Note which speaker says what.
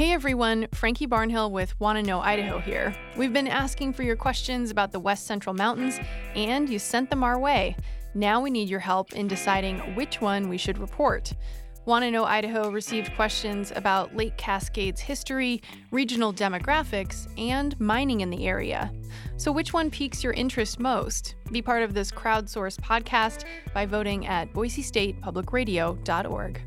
Speaker 1: Hey everyone, Frankie Barnhill with Wanna Know Idaho here. We've been asking for your questions about the West Central Mountains, and you sent them our way. Now we need your help in deciding which one we should report. Wanna Know Idaho received questions about Lake Cascades history, regional demographics, and mining in the area. So, which one piques your interest most? Be part of this crowdsourced podcast by voting at boisestatepublicradio.org.